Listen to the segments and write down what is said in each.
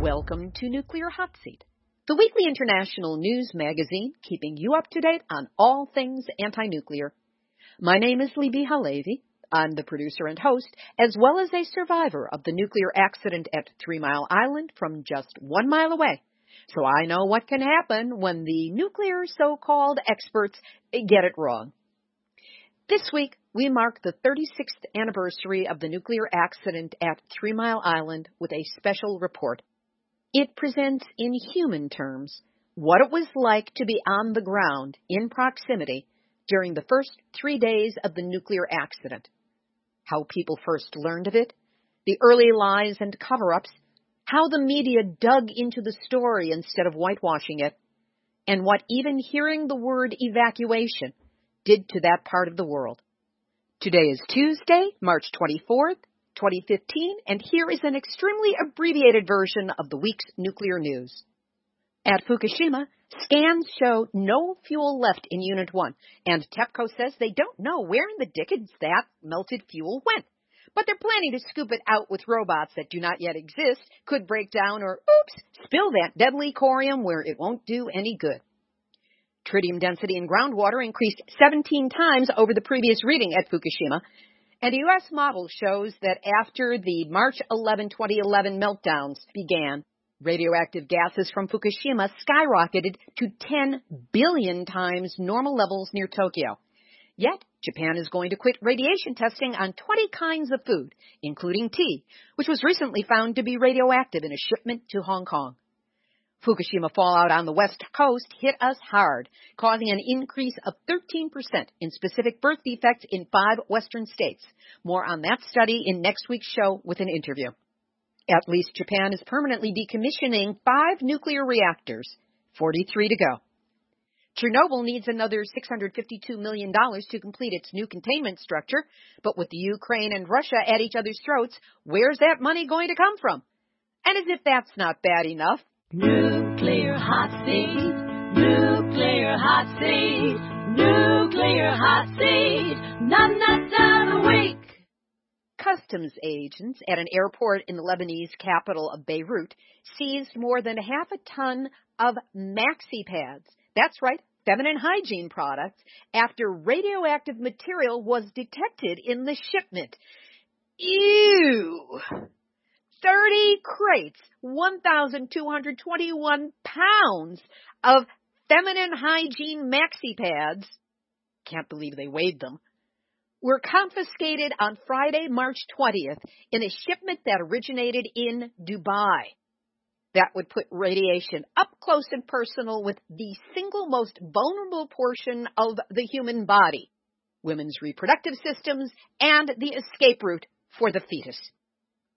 Welcome to Nuclear Hot Seat, the weekly international news magazine keeping you up to date on all things anti nuclear. My name is Libbe HaLevy. I'm the producer and host, as well as a survivor of the nuclear accident at Three Mile Island from just one mile away. So I know what can happen when the nuclear so called experts get it wrong. This week, we mark the 36th anniversary of the nuclear accident at Three Mile Island with a special report. It presents in human terms what it was like to be on the ground in proximity during the first three days of the nuclear accident. How people first learned of it, the early lies and cover ups, how the media dug into the story instead of whitewashing it, and what even hearing the word evacuation did to that part of the world. Today is Tuesday, March 24th, 2015, and here is an extremely abbreviated version of the week's nuclear news. At Fukushima, scans show no fuel left in Unit 1, and TEPCO says they don't know where in the dickens that melted fuel went. But they're planning to scoop it out with robots that do not yet exist, could break down, or oops, spill that deadly corium where it won't do any good. Tritium density in groundwater increased 17 times over the previous reading at Fukushima, and a U.S. model shows that after the March 11, 2011 meltdowns began, radioactive gases from Fukushima skyrocketed to 10 billion times normal levels near Tokyo. Yet, Japan is going to quit radiation testing on 20 kinds of food, including tea, which was recently found to be radioactive in a shipment to Hong Kong. Fukushima fallout on the west coast hit us hard, causing an increase of 13% in specific birth defects in five western states. More on that study in next week's show with an interview. At least Japan is permanently decommissioning five nuclear reactors, 43 to go. Chernobyl needs another $652 million to complete its new containment structure, but with the Ukraine and Russia at each other's throats, where's that money going to come from? And as if that's not bad enough, Nuclear hot seat, nuclear hot seat, nuclear hot seat, none week. Customs agents at an airport in the Lebanese capital of Beirut seized more than half a ton of maxi pads. That's right, feminine hygiene products after radioactive material was detected in the shipment. Ew! 30 crates, 1,221 pounds of feminine hygiene maxi pads. Can't believe they weighed them. Were confiscated on Friday, March 20th in a shipment that originated in Dubai. That would put radiation up close and personal with the single most vulnerable portion of the human body, women's reproductive systems, and the escape route for the fetus.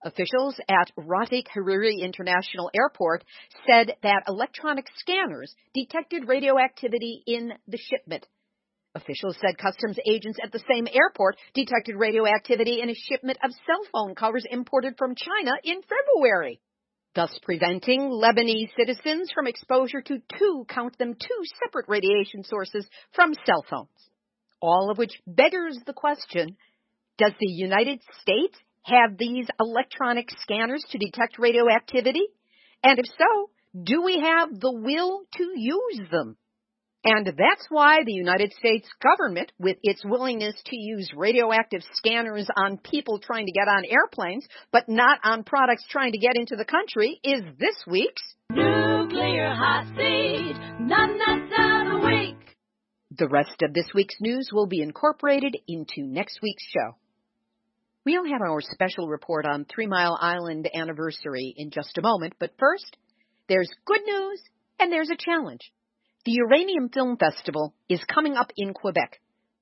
Officials at Rafik Hariri International Airport said that electronic scanners detected radioactivity in the shipment. Officials said customs agents at the same airport detected radioactivity in a shipment of cell phone covers imported from China in February, thus preventing Lebanese citizens from exposure to two, count them, two separate radiation sources from cell phones. All of which beggars the question, does the United States have these electronic scanners to detect radioactivity? And if so, do we have the will to use them? And that's why the United States government, with its willingness to use radioactive scanners on people trying to get on airplanes, but not on products trying to get into the country, is this week's Nuclear hot seat, none that's out a week. The rest of this week's news will be incorporated into next week's show. We'll have our special report on Three Mile Island anniversary in just a moment, but first, there's good news and there's a challenge. The Uranium Film Festival is coming up in Quebec.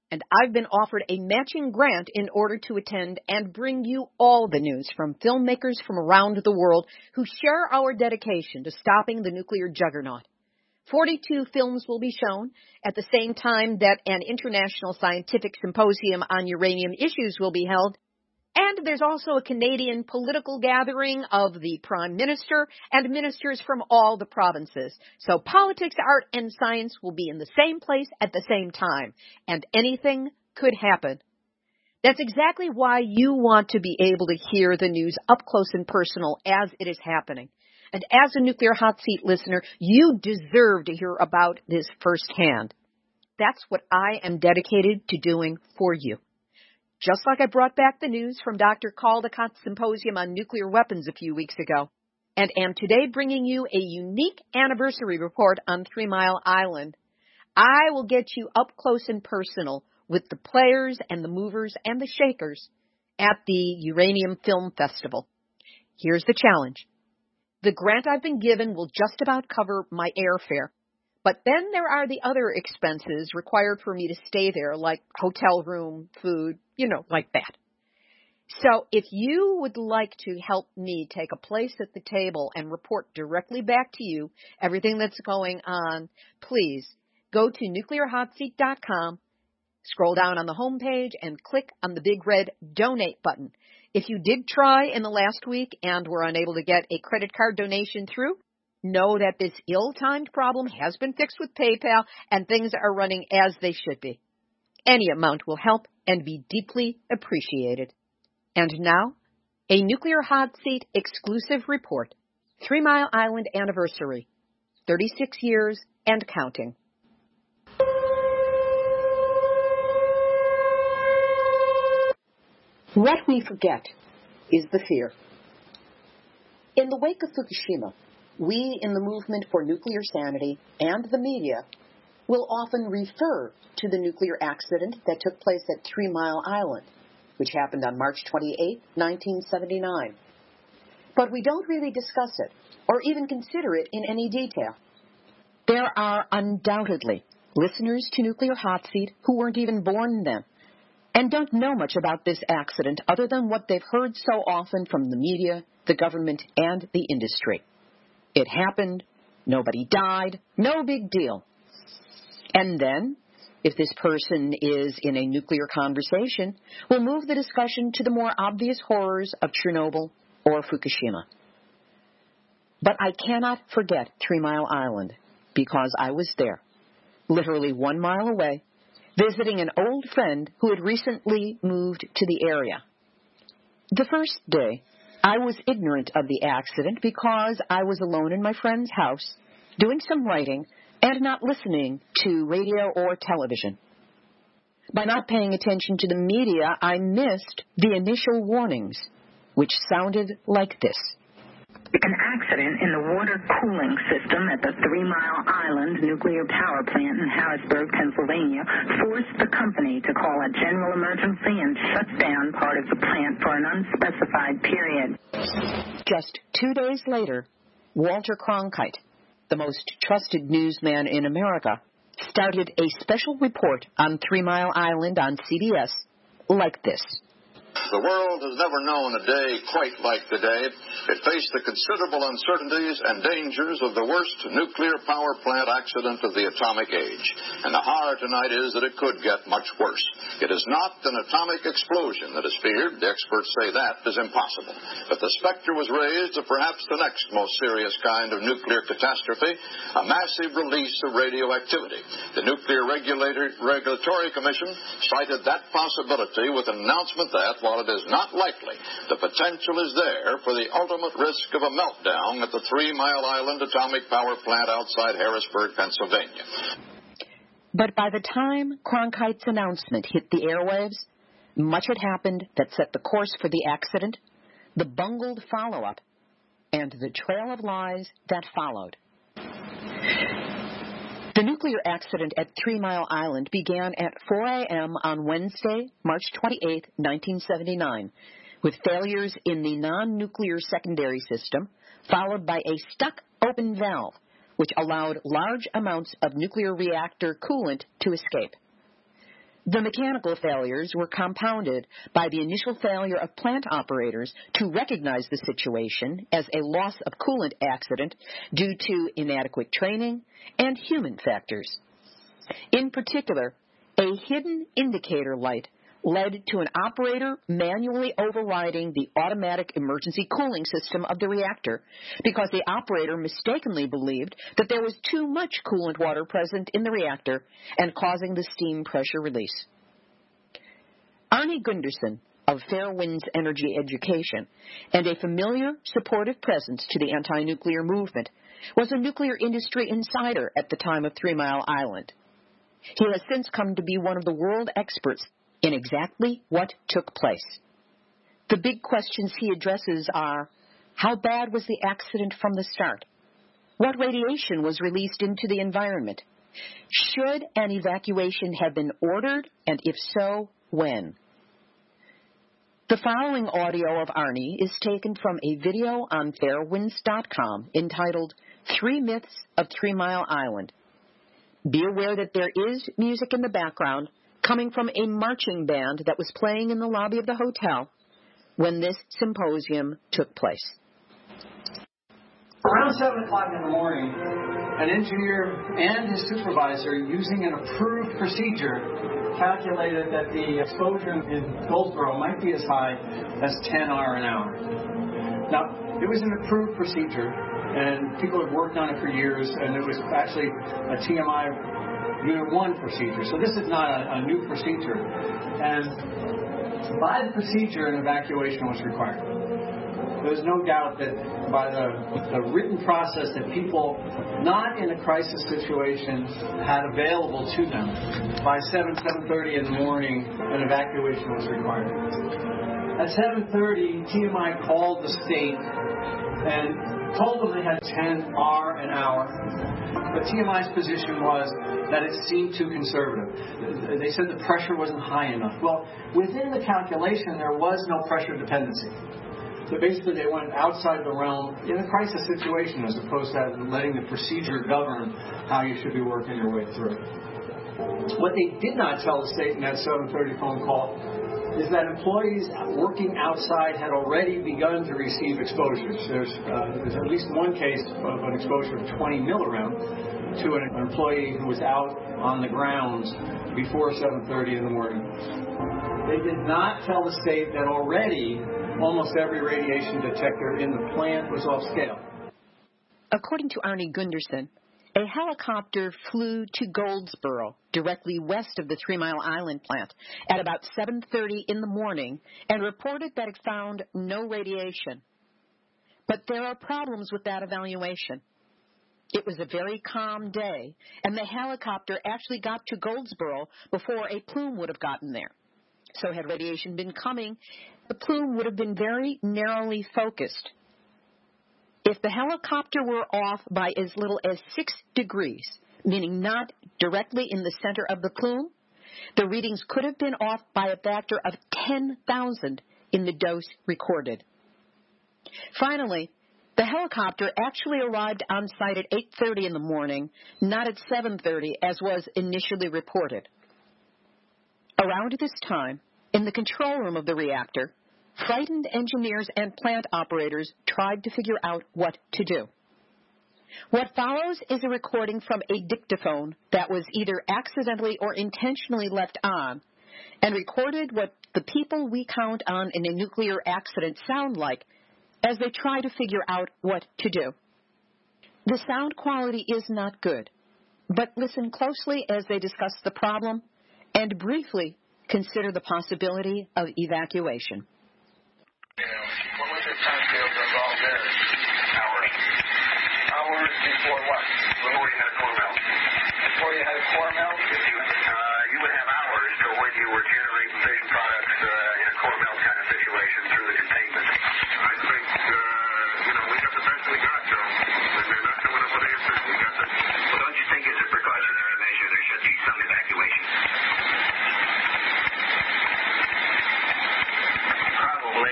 and I've been offered a matching grant in order to attend and bring you all the news from filmmakers from around the world who share our dedication to stopping the nuclear juggernaut. 42 films will be shown at the same time that an international scientific symposium on uranium issues will be held and there's also a Canadian political gathering of the Prime Minister and ministers from all the provinces. So politics, art, and science will be in the same place at the same time. And anything could happen. That's exactly why you want to be able to hear the news up close and personal as it is happening. And as a nuclear hot seat listener, you deserve to hear about this firsthand. That's what I am dedicated to doing for you. Just like I brought back the news from Dr. Caldicott's symposium on nuclear weapons a few weeks ago, and am today bringing you a unique anniversary report on Three Mile Island. I will get you up close and personal with the players and the movers and the shakers at the Uranium Film Festival. Here's the challenge. The grant I've been given will just about cover my airfare. But then there are the other expenses required for me to stay there, like hotel room, food, you know, like that. So if you would like to help me take a place at the table and report directly back to you everything that's going on, please go to nuclearhotseat.com, scroll down on the home page, and click on the big red donate button. If you did try in the last week and were unable to get a credit card donation through, know that this ill-timed problem has been fixed with PayPal and things are running as they should be. Any amount will help and be deeply appreciated. And now, a Nuclear Hot Seat exclusive report. Three Mile Island anniversary. 36 years and counting. What we forget is the fear. In the wake of Fukushima, we in the movement for nuclear sanity and the media will often refer to the nuclear accident that took place at Three Mile Island, which happened on March 28, 1979. But we don't really discuss it or even consider it in any detail. There are undoubtedly listeners to Nuclear Hot Seat who weren't even born then and don't know much about this accident other than what they've heard so often from the media, the government, and the industry. It happened. Nobody died. No big deal. And then, if this person is in a nuclear conversation, we'll move the discussion to the more obvious horrors of Chernobyl or Fukushima. But I cannot forget Three Mile Island because I was there, literally one mile away, visiting an old friend who had recently moved to the area. The first day, I was ignorant of the accident because I was alone in my friend's house doing some writing and not listening to radio or television. By not paying attention to the media, I missed the initial warnings, which sounded like this. An accident in the water cooling system at the Three Mile Island nuclear power plant in Harrisburg, Pennsylvania, forced the company to call a general emergency and shut down part of the plant for an unspecified period. Just two days later, Walter Cronkite, the most trusted newsman in America, started a special report on Three Mile Island on CBS like this. The world has never known a day quite like the day. It faced the considerable uncertainties and dangers of the worst nuclear power plant accident of the atomic age. And the horror tonight is that it could get much worse. It is not an atomic explosion that is feared. The experts say that is impossible. But the specter was raised of perhaps the next most serious kind of nuclear catastrophe, a massive release of radioactivity. The Nuclear Regulator, Regulatory Commission cited that possibility with an announcement that while it is not likely, the potential is there for the ultimate risk of a meltdown at the Three Mile Island Atomic Power Plant outside Harrisburg, Pennsylvania. But by the time Cronkite's announcement hit the airwaves, much had happened that set the course for the accident, the bungled follow up, and the trail of lies that followed. The nuclear accident at Three Mile Island began at 4 a.m. on Wednesday, March 28, 1979, with failures in the non nuclear secondary system, followed by a stuck open valve, which allowed large amounts of nuclear reactor coolant to escape. The mechanical failures were compounded by the initial failure of plant operators to recognize the situation as a loss of coolant accident due to inadequate training and human factors. In particular, a hidden indicator light led to an operator manually overriding the automatic emergency cooling system of the reactor because the operator mistakenly believed that there was too much coolant water present in the reactor and causing the steam pressure release. Arnie Gundersen of Fairewinds Energy Education and a familiar supportive presence to the anti-nuclear movement was a nuclear industry insider at the time of Three Mile Island. He has since come to be one of the world experts in exactly what took place. The big questions he addresses are how bad was the accident from the start? What radiation was released into the environment? Should an evacuation have been ordered, and if so, when? The following audio of Arnie is taken from a video on fairwinds.com entitled Three Myths of Three Mile Island. Be aware that there is music in the background coming from a marching band that was playing in the lobby of the hotel when this symposium took place. Around 7 o'clock in the morning, an engineer and his supervisor, using an approved procedure, calculated that the exposure in Goldsboro might be as high as 10 R an hour. Now, it was an approved procedure, and people had worked on it for years, and it was actually a TMI Unit 1 procedure. So this is not a, a new procedure. And by the procedure, an evacuation was required. There's no doubt that by the, the, written process that people not in a crisis situation had available to them, by 7, 7.30 in the morning, an evacuation was required. At 7.30, TMI called the state and told them they had 10 R an hour. But TMI's position was that it seemed too conservative. They said the pressure wasn't high enough. Well, within the calculation, there was no pressure dependency. So basically, they went outside the realm in a crisis situation as opposed to letting the procedure govern how you should be working your way through. What they did not tell the state in that 7:30 phone call is that employees working outside had already begun to receive exposures. There's, uh, there's at least one case of an exposure of 20 millirem to an employee who was out on the grounds before 7:30 in the morning. They did not tell the state that already almost every radiation detector in the plant was off scale. According to Arnie Gundersen, a helicopter flew to Goldsboro, directly west of the Three Mile Island plant, at about 7:30 in the morning and reported that it found no radiation. But there are problems with that evaluation. It was a very calm day, and the helicopter actually got to Goldsboro before a plume would have gotten there. So had radiation been coming, the plume would have been very narrowly focused if the helicopter were off by as little as six degrees, meaning not directly in the center of the plume, the readings could have been off by a factor of 10,000 in the dose recorded. Finally, the helicopter actually arrived on site at 8:30 in the morning, not at 7:30 as was initially reported. Around this time, in the control room of the reactor, frightened engineers and plant operators tried to figure out what to do. What follows is a recording from a dictaphone that was either accidentally or intentionally left on and recorded what the people we count on in a nuclear accident sound like as they try to figure out what to do. The sound quality is not good, but listen closely as they discuss the problem and briefly consider the possibility of evacuation. What was the time scale involved there? Hours. Hours before what? Before you had a core melt. Before you had a core melt? You, uh, you would have hours to when you were generating fission products uh, in a core melt kind of situation through the containment. I think, uh, you know, we got the best we got, Joe. And they're not coming up with answers. We got the... Well, don't you think as a precautionary measure there should be some evacuation?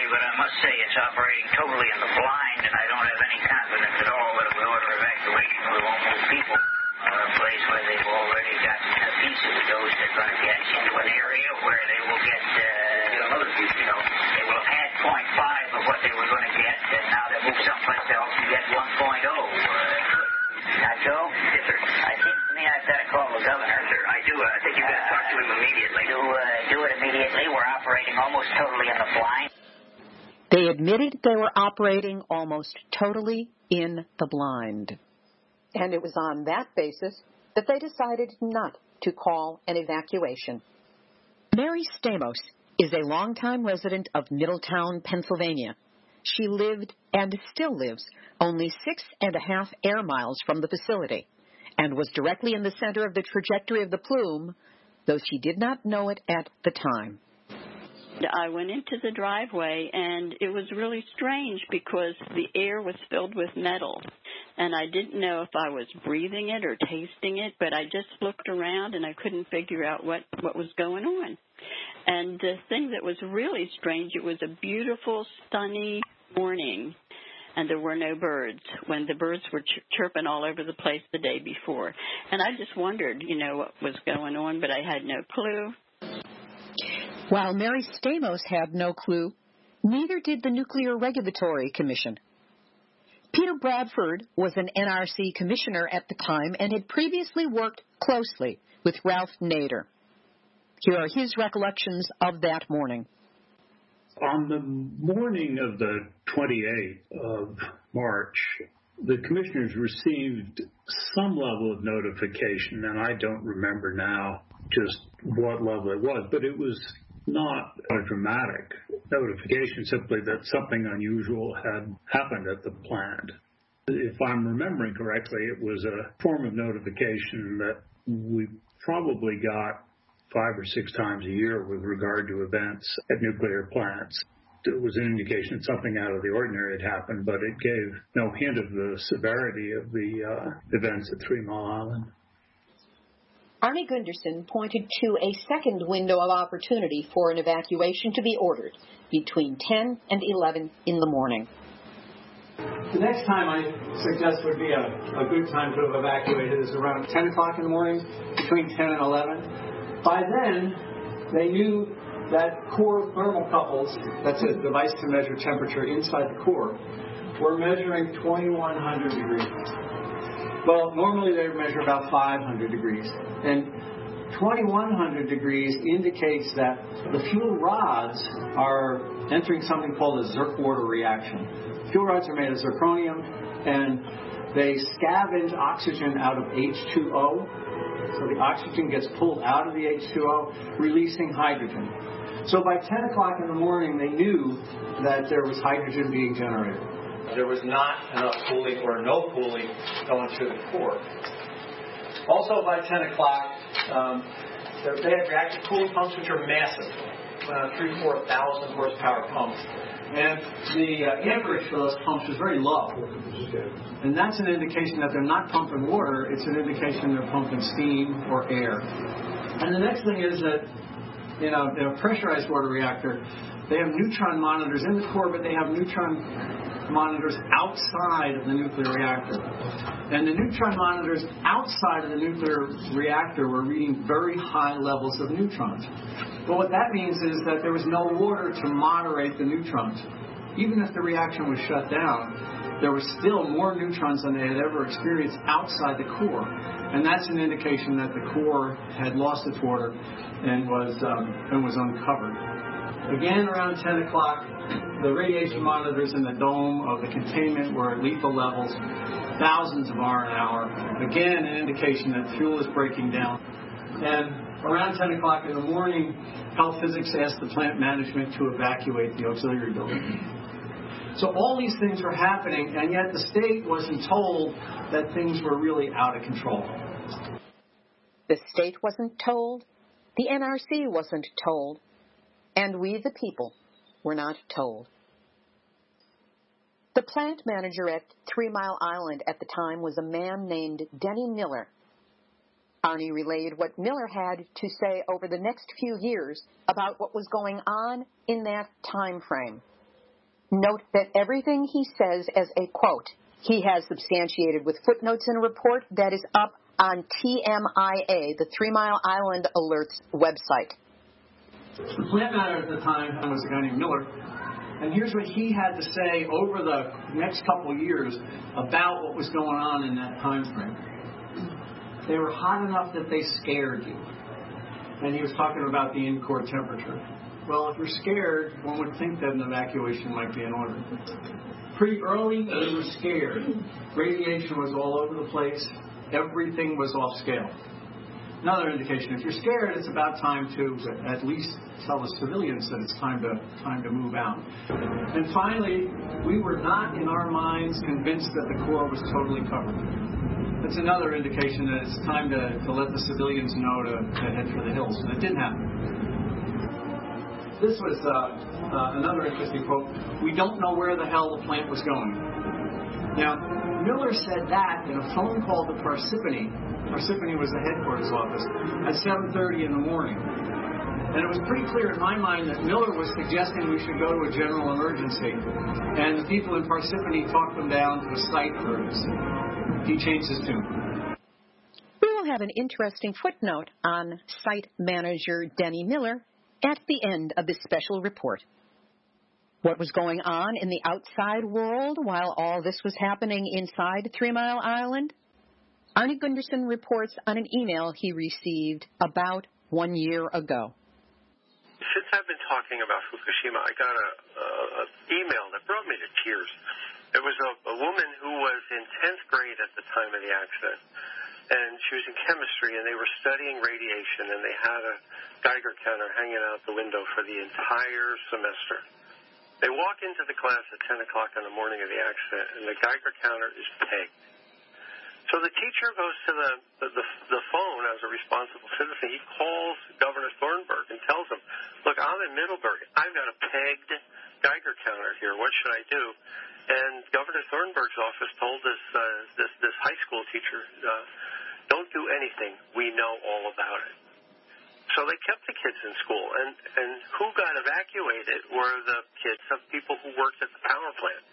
But I must say it's operating totally in the blind, and I don't have any confidence at all that it will order evacuation. We won't move people. Uh, a place where they've already gotten a piece of the dose that they're going to get into an area where they will get, uh, another piece. you know, they will have had 0.5 of what they were going to get, and now they'll move someplace else and get 1.0. Uh, now, Joe? Yes, sir. I think to me I've got to call the governor. Sir, I do. Uh, I think you've got to talk to him immediately. Do, uh, do it immediately. We're operating almost totally in the blind. Admitted they were operating almost totally in the blind. And it was on that basis that they decided not to call an evacuation. Mary Stamos is a longtime resident of Middletown, Pennsylvania. She lived and still lives only six and a half air miles from the facility and was directly in the center of the trajectory of the plume, though she did not know it at the time. I went into the driveway and it was really strange because the air was filled with metal and I didn't know if I was breathing it or tasting it, but I just looked around and I couldn't figure out what what was going on. And the thing that was really strange, it was a beautiful, sunny morning and there were no birds when the birds were ch- chirping all over the place the day before. And I just wondered, you know, what was going on, but I had no clue. While Mary Stamos had no clue, neither did the Nuclear Regulatory Commission. Peter Bradford was an NRC commissioner at the time and had previously worked closely with Ralph Nader. Here are his recollections of that morning. On the morning of the 28th of March, the commissioners received some level of notification, and I don't remember now just what level it was, but it was not a dramatic notification, simply that something unusual had happened at the plant. If I'm remembering correctly, it was a form of notification that we probably got five or six times a year with regard to events at nuclear plants. It was an indication that something out of the ordinary had happened, but it gave no hint of the severity of the uh, events at Three Mile Island. Arnie Gundersen pointed to a second window of opportunity for an evacuation to be ordered between 10 and 11 in the morning. The next time I suggest would be a, a good time to have evacuated is around 10 o'clock in the morning, between 10 and 11. By then, they knew that core thermocouples, that's a device to measure temperature inside the core, were measuring 2100 degrees. Well, normally they measure about 500 degrees. And 2100 degrees indicates that the fuel rods are entering something called a Zirc-Water reaction. Fuel rods are made of zirconium and they scavenge oxygen out of H2O. So the oxygen gets pulled out of the H2O, releasing hydrogen. So by 10 o'clock in the morning, they knew that there was hydrogen being generated there was not enough cooling or no cooling going through the core. Also, by 10 o'clock, um, they had reactive cooling pumps, which are massive, uh, three, four thousand horsepower pumps. And the uh, amperage for those pumps was very low. And that's an indication that they're not pumping water, it's an indication they're pumping steam or air. And the next thing is that, in a pressurized water reactor, they have neutron monitors in the core, but they have neutron monitors outside of the nuclear reactor. And the neutron monitors outside of the nuclear reactor were reading very high levels of neutrons. But what that means is that there was no water to moderate the neutrons. Even if the reaction was shut down, there were still more neutrons than they had ever experienced outside the core. And that's an indication that the core had lost its water and was, um, and was uncovered. Again, around 10 o'clock, the radiation monitors in the dome of the containment were at lethal levels, thousands of R an hour. Again, an indication that fuel is breaking down. And around 10 o'clock in the morning, Health Physics asked the plant management to evacuate the auxiliary building. So all these things were happening, and yet the state wasn't told that things were really out of control. The state wasn't told. The NRC wasn't told. And we, the people, were not told. The plant manager at Three Mile Island at the time was a man named Denny Miller. Arnie relayed what Miller had to say over the next few years about what was going on in that time frame. Note that everything he says as a quote he has substantiated with footnotes in a report that is up on TMIA, the Three Mile Island Alerts website. The plant manager at the time was a guy named Miller, and here's what he had to say over the next couple years about what was going on in that time frame. They were hot enough that they scared you. And he was talking about the in-core temperature. Well, if you're scared, one would think that an evacuation might be in order. Pretty early, we were scared. Radiation was all over the place. Everything was off scale. Another indication, if you're scared, it's about time to at least tell the civilians that it's time to time to move out. And finally, we were not in our minds convinced that the core was totally covered. That's another indication that it's time to, to let the civilians know to, to head for the hills. And it didn't happen. This was uh, uh, another interesting quote. We don't know where the hell the plant was going. Now, Miller said that in a phone call to Parsippany Parsippany was the headquarters office, at 7.30 in the morning. And it was pretty clear in my mind that Miller was suggesting we should go to a general emergency. And the people in Parsippany talked them down to a site emergency. He changed his tune. We will have an interesting footnote on site manager Denny Miller at the end of this special report. What was going on in the outside world while all this was happening inside Three Mile Island? Arnie Gundersen reports on an email he received about one year ago. Since I've been talking about Fukushima, I got a, a, email that brought me to tears. It was a, a woman who was in 10th grade at the time of the accident, and she was in chemistry, and they were studying radiation, and they had a Geiger counter hanging out the window for the entire semester. They walk into the class at 10 o'clock in the morning of the accident, and the Geiger counter is pegged so the teacher goes to the, the, the, the phone as a responsible citizen. He calls Governor Thornburgh and tells him, look, I'm in Middleburg. I've got a pegged Geiger counter here. What should I do? And Governor Thornburgh's office told this, uh, this, this high school teacher, uh, don't do anything. We know all about it. So they kept the kids in school, and and who got evacuated were the kids of people who worked at the power plant.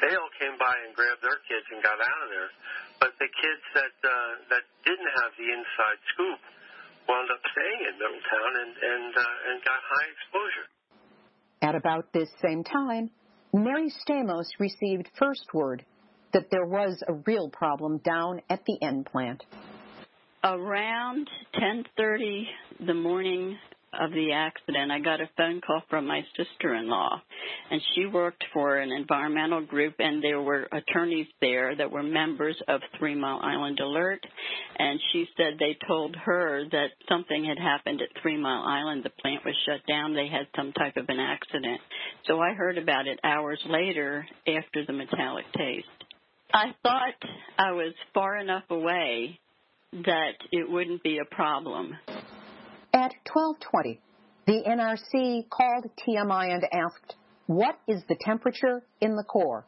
They all came by and grabbed their kids and got out of there. But the kids that uh, that didn't have the inside scoop wound up staying in Middletown and and uh, and got high exposure. At about this same time, Mary Stamos received first word that there was a real problem down at the N-plant. Around 10:30 the morning of the accident, I got a phone call from my sister in law. And she worked for an environmental group, and there were attorneys there that were members of Three Mile Island Alert. And she said they told her that something had happened at Three Mile Island. The plant was shut down. They had some type of an accident. So I heard about it hours later after the metallic taste. I thought I was far enough away that it wouldn't be a problem. At 1220, the NRC called TMI and asked, what is the temperature in the core?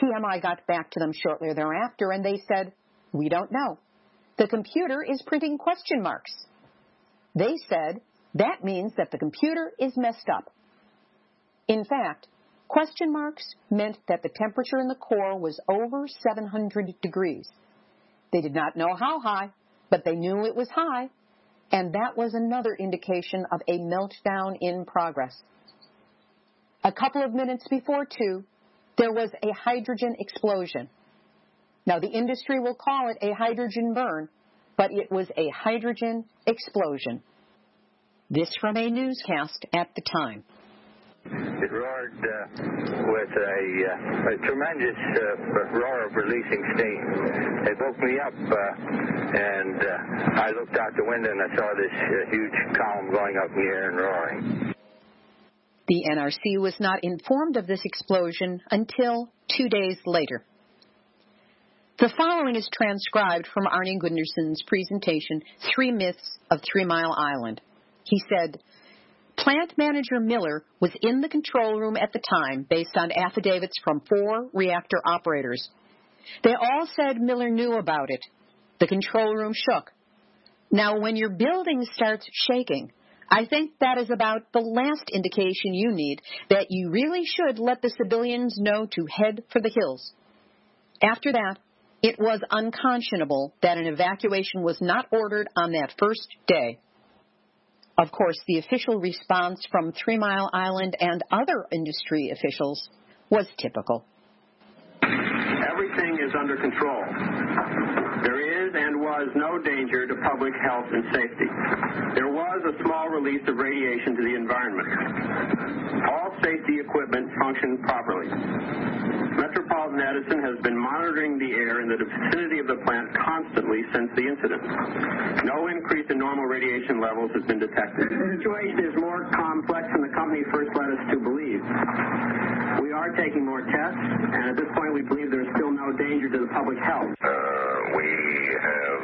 TMI got back to them shortly thereafter and they said, we don't know. The computer is printing question marks. They said, that means that the computer is messed up. In fact, question marks meant that the temperature in the core was over 700 degrees. They did not know how high, but they knew it was high and that was another indication of a meltdown in progress. A couple of minutes before two, there was a hydrogen explosion. Now, the industry will call it a hydrogen burn, but it was a hydrogen explosion. This from a newscast at the time. It roared uh, with a, uh, a tremendous uh, roar of releasing steam. It woke me up, uh, and uh, I looked out the window and I saw this uh, huge column going up in the air and roaring. The NRC was not informed of this explosion until two days later. The following is transcribed from Arnie Gundersen's presentation, Three Myths of Three Mile Island. He said, Plant manager Miller was in the control room at the time based on affidavits from four reactor operators. They all said Miller knew about it. The control room shook. Now, when your building starts shaking, I think that is about the last indication you need that you really should let the civilians know to head for the hills. After that, It was unconscionable that an evacuation was not ordered on that first day. Of course, the official response from Three Mile Island and other industry officials was typical. Everything is under control. There is and was no danger to public health and safety. There was a small release of radiation to the environment. All safety equipment functioned properly. Metropolitan Edison has been monitoring the air in the vicinity of the plant constantly since the incident. No increase in normal radiation levels has been detected. The situation is more complex than the company first led us to believe. We are taking more tests, and at this point we believe there's still no danger to the public health. Uh, we have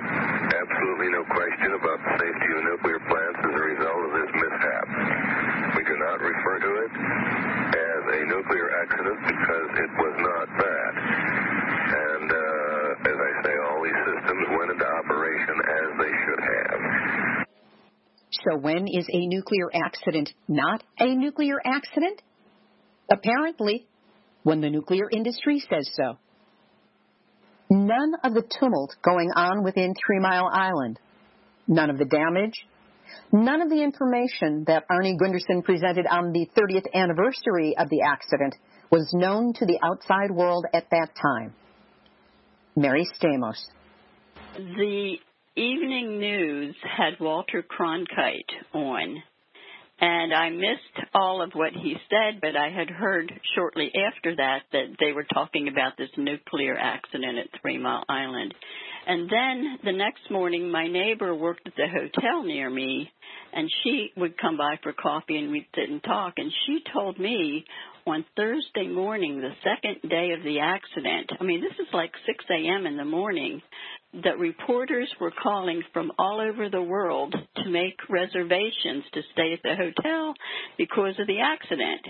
absolutely no question about the safety of nuclear plants as a result of this mishap. We do not refer to it as a nuclear accident because it was not that. And uh, as I say, all these systems went into operation as they should have. So, when is a nuclear accident not a nuclear accident? Apparently, when the nuclear industry says so. None of the tumult going on within Three Mile Island, none of the damage, none of the information that Arnie Gundersen presented on the 30th anniversary of the accident was known to the outside world at that time. Mary Stamos. The evening news had Walter Cronkite on and I missed all of what he said, but I had heard shortly after that that they were talking about this nuclear accident at Three Mile Island. And then the next morning, my neighbor worked at the hotel near me, and she would come by for coffee and we'd sit and talk. And she told me on Thursday morning, the second day of the accident, I mean, this is like 6 a.m. in the morning, that reporters were calling from all over the world to make reservations to stay at the hotel because of the accident.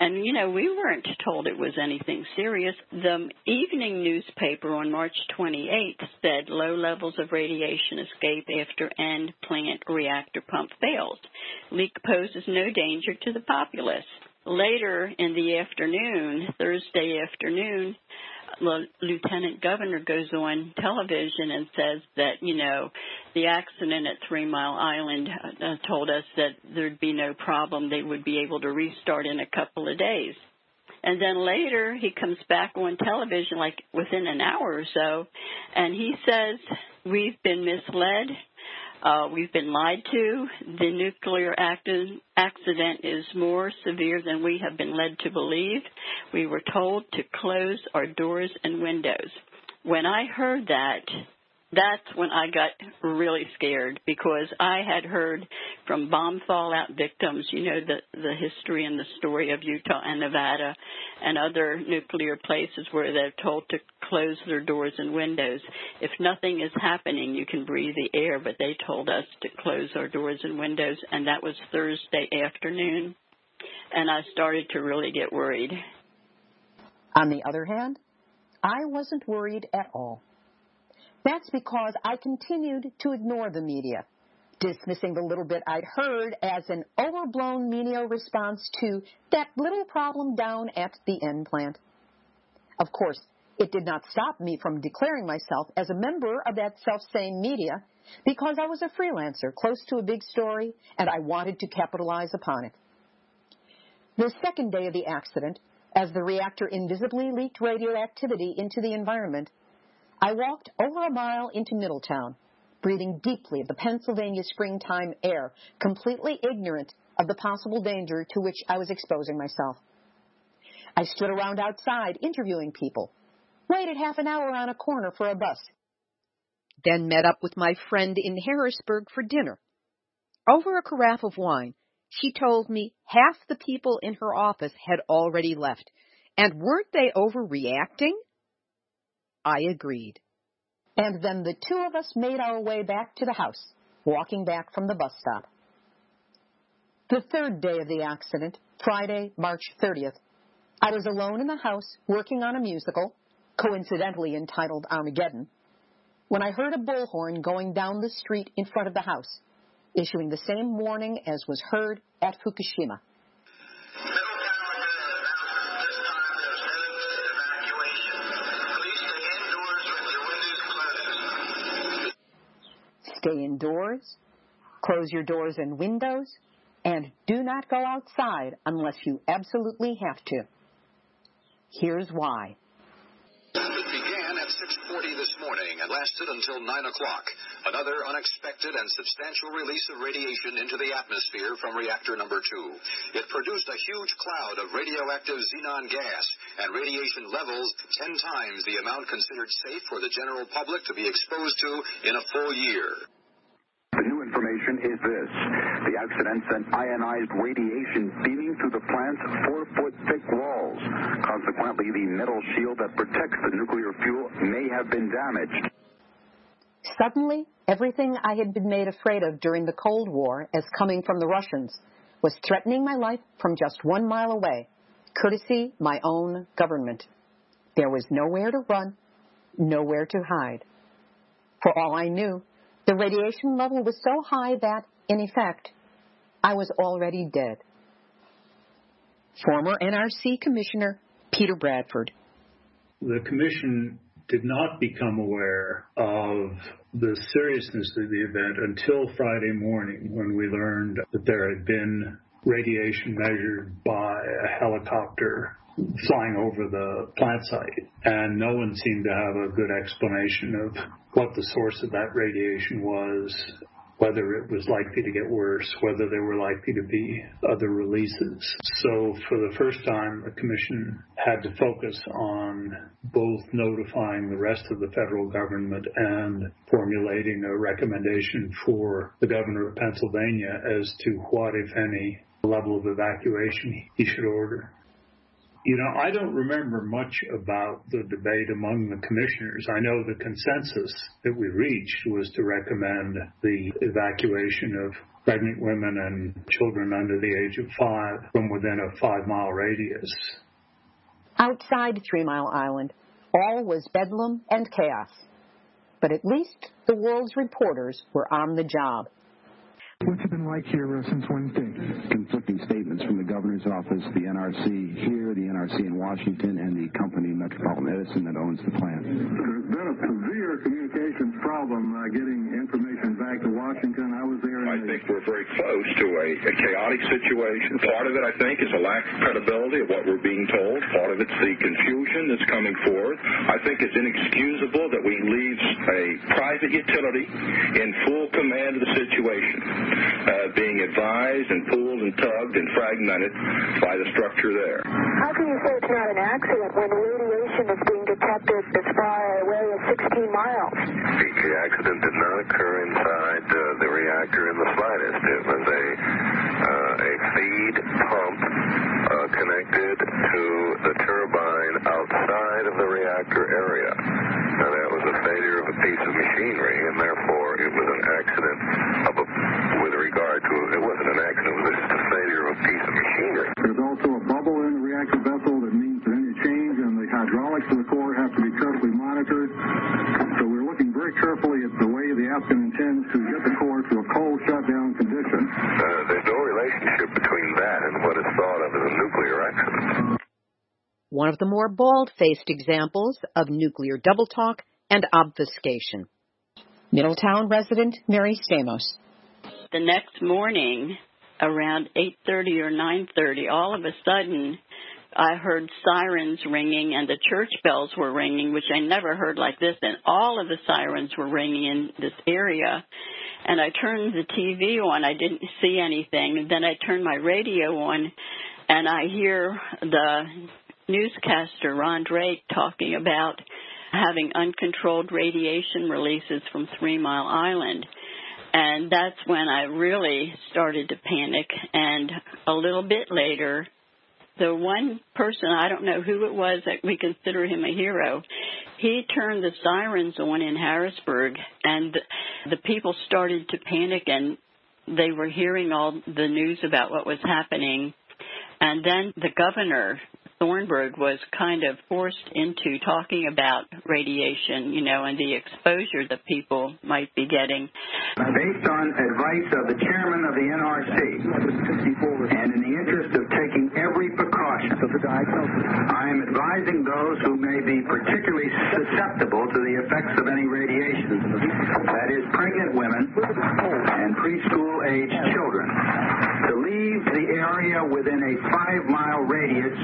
And, you know, we weren't told it was anything serious. The evening newspaper on March 28th said low levels of radiation escape after end plant reactor pump fails. Leak poses no danger to the populace. Later in the afternoon, Thursday afternoon, the lieutenant governor goes on television and says that you know the accident at Three Mile Island uh, told us that there'd be no problem; they would be able to restart in a couple of days. And then later he comes back on television, like within an hour or so, and he says we've been misled. Uh, we've been lied to. The nuclear accident is more severe than we have been led to believe. We were told to close our doors and windows. When I heard that, that's when I got really scared because I had heard from bomb fallout victims, you know, the the history and the story of Utah and Nevada and other nuclear places where they're told to close their doors and windows. If nothing is happening, you can breathe the air, but they told us to close our doors and windows and that was Thursday afternoon. And I started to really get worried. On the other hand, I wasn't worried at all. That's because I continued to ignore the media, dismissing the little bit I'd heard as an overblown media response to that little problem down at the N-plant. Of course, it did not stop me from declaring myself as a member of that self-same media because I was a freelancer close to a big story and I wanted to capitalize upon it. The second day of the accident, as the reactor invisibly leaked radioactivity into the environment, I walked over a mile into Middletown, breathing deeply of the Pennsylvania springtime air, completely ignorant of the possible danger to which I was exposing myself. I stood around outside interviewing people, waited half an hour on a corner for a bus, then met up with my friend in Harrisburg for dinner. Over a carafe of wine, she told me half the people in her office had already left. And weren't they overreacting? I agreed. And then the two of us made our way back to the house, walking back from the bus stop. The third day of the accident, Friday, March 30th, I was alone in the house working on a musical, coincidentally entitled Armageddon, when I heard a bullhorn going down the street in front of the house, issuing the same warning as was heard at Fukushima. Stay indoors, close your doors and windows, and do not go outside unless you absolutely have to. Here's why. It began at 6.40 this morning and lasted until 9 o'clock. Another unexpected and substantial release of radiation into the atmosphere from reactor number two. It produced a huge cloud of radioactive xenon gas and radiation levels 10 times the amount considered safe for the general public to be exposed to in a full year. The new information is this. Accident sent ionized radiation beaming through the plant's four-foot thick walls. Consequently, the metal shield that protects the nuclear fuel may have been damaged. Suddenly, everything I had been made afraid of during the Cold War as coming from the Russians was threatening my life from just one mile away, courtesy my own government. There was nowhere to run, nowhere to hide. For all I knew, the radiation level was so high that, in effect, I was already dead. Former NRC Commissioner Peter Bradford. The Commission did not become aware of the seriousness of the event until Friday morning when we learned that there had been radiation measured by a helicopter flying over the plant site. And no one seemed to have a good explanation of what the source of that radiation was whether it was likely to get worse, whether there were likely to be other releases. So for the first time, the commission had to focus on both notifying the rest of the federal government and formulating a recommendation for the governor of Pennsylvania as to what, if any, level of evacuation he should order. You know, I don't remember much about the debate among the commissioners. I know the consensus that we reached was to recommend the evacuation of pregnant women and children under the age of five from within a five mile radius. Outside Three Mile Island, all was bedlam and chaos. But at least the world's reporters were on the job. What's it been like here since Wednesday? Conflicting statements from the governor's office, the NRC here, the NRC in Washington, and the company Metropolitan Edison that owns the plant. There's been a severe communications problem uh, getting information back to Washington. I was there. I think we're very close to a, a chaotic situation. Part of it, I think, is a lack of credibility of what we're being told. Part of it's the confusion that's coming forth. I think it's inexcusable that we leave a private utility in full command of the situation uh, being advised and pulled and tugged and fragmented by the structure there. How can you say it's not an accident when radiation is being detected as far away as 16 miles? The accident did not occur inside uh, the reactor in the slightest. It was a uh, a feed pump uh, connected to the turbine outside of the reactor area. Now that was a failure of a piece of machinery, and therefore it was an accident of a with regard to it wasn't an accident, it was just a failure of a piece of machinery. There's also a bubble in the reactor vessel that means that any change in the hydraulics of the core have to be carefully monitored. So we're looking very carefully at the way the applicant intends to get the core to a cold shutdown condition. Uh, there's no relationship between that and what is thought of as a nuclear accident. One of the more bald faced examples of nuclear double talk and obfuscation. Middletown resident Mary Stamos the next morning around 8:30 or 9:30 all of a sudden I heard sirens ringing and the church bells were ringing which I never heard like this and all of the sirens were ringing in this area. And I turned the TV on. I didn't see anything. And then I turned my radio on and I hear the newscaster Ron Drake talking about having uncontrolled radiation releases from Three Mile Island. And that's when I really started to panic. And a little bit later, the one person, I don't know who it was that we consider him a hero, he turned the sirens on in Harrisburg, and the people started to panic, and they were hearing all the news about what was happening. And then the governor Thornburgh was kind of forced into talking about radiation, you know, and the exposure that people might be getting. Based on advice of the chairman of the NRC, precaution, I am advising those who may be particularly susceptible to the effects of any radiation, that is, pregnant women and preschool age children to leave the area within a five mile radius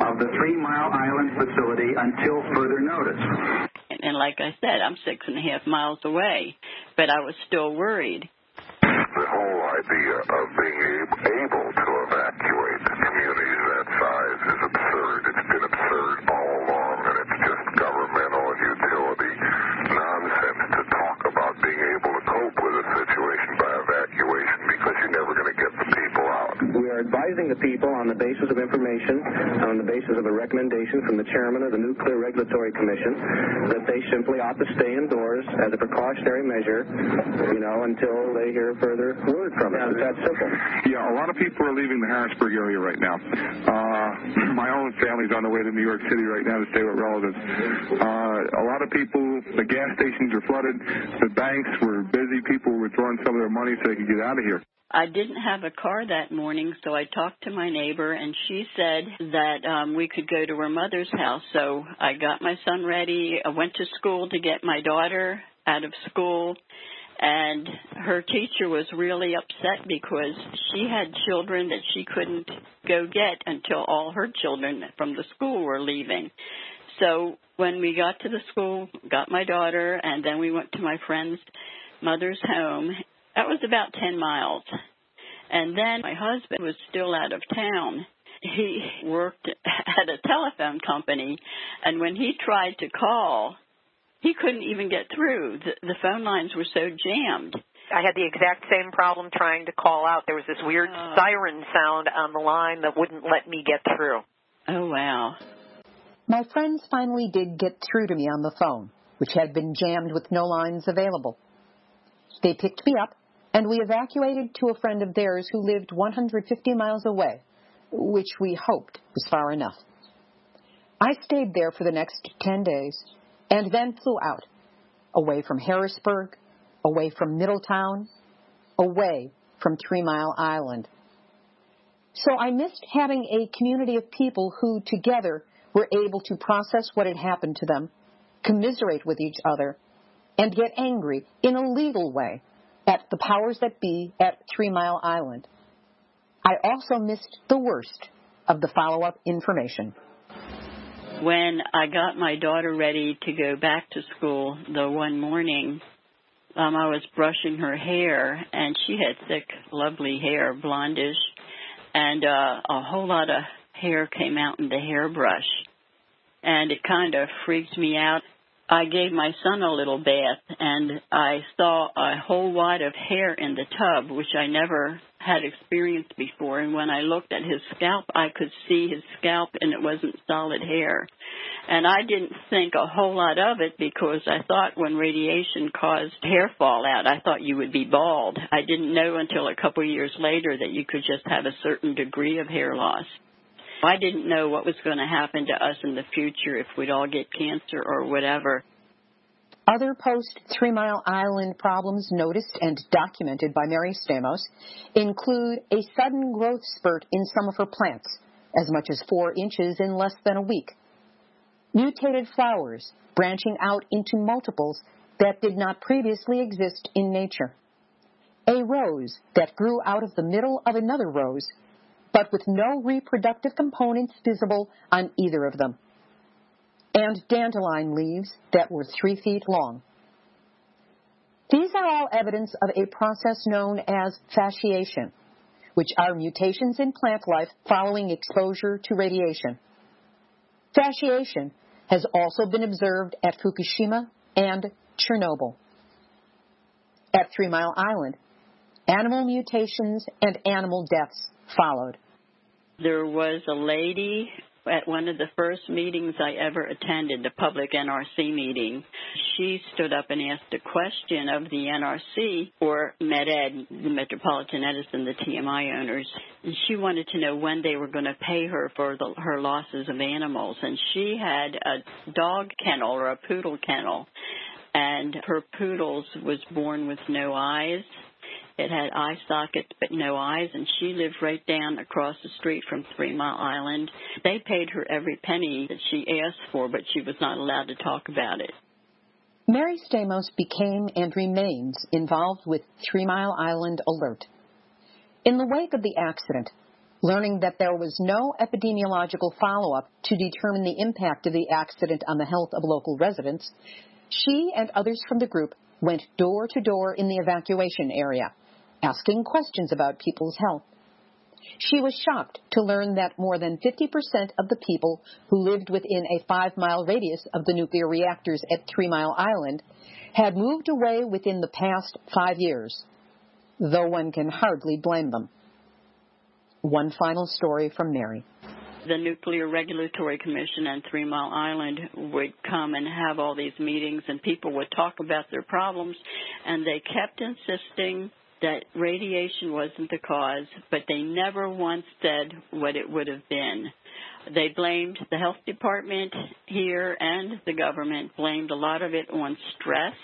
of the Three Mile Island facility until further notice. And like I said, I'm six and a half miles away, but I was still worried. The whole idea of being able to evacuate communities that size is absurd. It's been absurd all along, and it's just governmental and utility nonsense to talk about being able to cope with a situation by evacuation because you're never going to get the people out. We are advising the people on the basis of information, on the basis of a recommendation from the chairman of the Nuclear Regulatory Commission, that they simply ought to stay indoors as a precautionary measure, you know, until they hear further word from us. It's that simple. Yeah, a lot of people are leaving the Harrisburg area right now. Uh, my own family's on the way to New York City right now to stay with relatives. Uh, a lot of people, the gas stations are flooded. The banks were busy. People were withdrawing some of their money so they could get out of here. I didn't have a car that morning, so I talked to my neighbor, and she said that um, we could go to her mother's house. So I got my son ready. I went to school to get my daughter out of school, and her teacher was really upset because she had children that she couldn't go get until all her children from the school were leaving. So when we got to the school, got my daughter, and then we went to my friend's mother's home. That was about 10 miles. And then my husband was still out of town. He worked at a telephone company, and when he tried to call, he couldn't even get through. The, the phone lines were so jammed. I had the exact same problem trying to call out. There was this weird Oh. siren sound on the line that wouldn't let me get through. Oh, wow. My friends finally did get through to me on the phone, which had been jammed with no lines available. They picked me up, and we evacuated to a friend of theirs who lived 150 miles away, which we hoped was far enough. I stayed there for the next 10 days and then flew out, away from Harrisburg, away from Middletown, away from Three Mile Island. So I missed having a community of people who together were able to process what had happened to them, commiserate with each other, and get angry in a legal way at the powers that be at Three Mile Island. I also missed the worst of the follow up information. When I got my daughter ready to go back to school the one morning, um, I was brushing her hair, and she had thick, lovely hair, blondish, and uh, a whole lot of hair came out in the hairbrush, and it kind of freaked me out. I gave my son a little bath, and I saw a whole wad of hair in the tub, which I never had experienced before. And when I looked at his scalp, I could see his scalp, and it wasn't solid hair. And I didn't think a whole lot of it because I thought when radiation caused hair fallout, I thought you would be bald. I didn't know until a couple of years later that you could just have a certain degree of hair loss. I didn't know what was going to happen to us in the future if we'd all get cancer or whatever. Other post Three Mile Island problems noticed and documented by Mary Stamos include a sudden growth spurt in some of her plants, as much as four inches in less than a week, mutated flowers branching out into multiples that did not previously exist in nature, a rose that grew out of the middle of another rose, but with no reproductive components visible on either of them and dandelion leaves that were three feet long. These are all evidence of a process known as fasciation, which are mutations in plant life following exposure to radiation. Fasciation has also been observed at Fukushima and Chernobyl. At Three Mile Island, animal mutations and animal deaths followed. There was a lady at one of the first meetings I ever attended, the public NRC meeting, she stood up and asked a question of the NRC or MET-Ed, the Metropolitan Edison, the TMI owners. And she wanted to know when they were going to pay her for the, her losses of animals. And she had a dog kennel or a poodle kennel. And her poodles was born with no eyes it had eye sockets but no eyes, and she lived right down across the street from Three Mile Island. They paid her every penny that she asked for, but she was not allowed to talk about it. Mary Stamos became and remains involved with Three Mile Island Alert. In the wake of the accident, learning that there was no epidemiological follow up to determine the impact of the accident on the health of local residents, she and others from the group went door to door in the evacuation area, asking questions about people's health. She was shocked to learn that more than 50% of the people who lived within a five mile radius of the nuclear reactors at Three Mile Island had moved away within the past five years, though one can hardly blame them. One final story from Mary. The Nuclear Regulatory Commission and Three Mile Island would come and have all these meetings, and people would talk about their problems, and they kept insisting that radiation wasn't the cause, but they never once said what it would have been. They blamed the health department here and the government blamed a lot of it on stress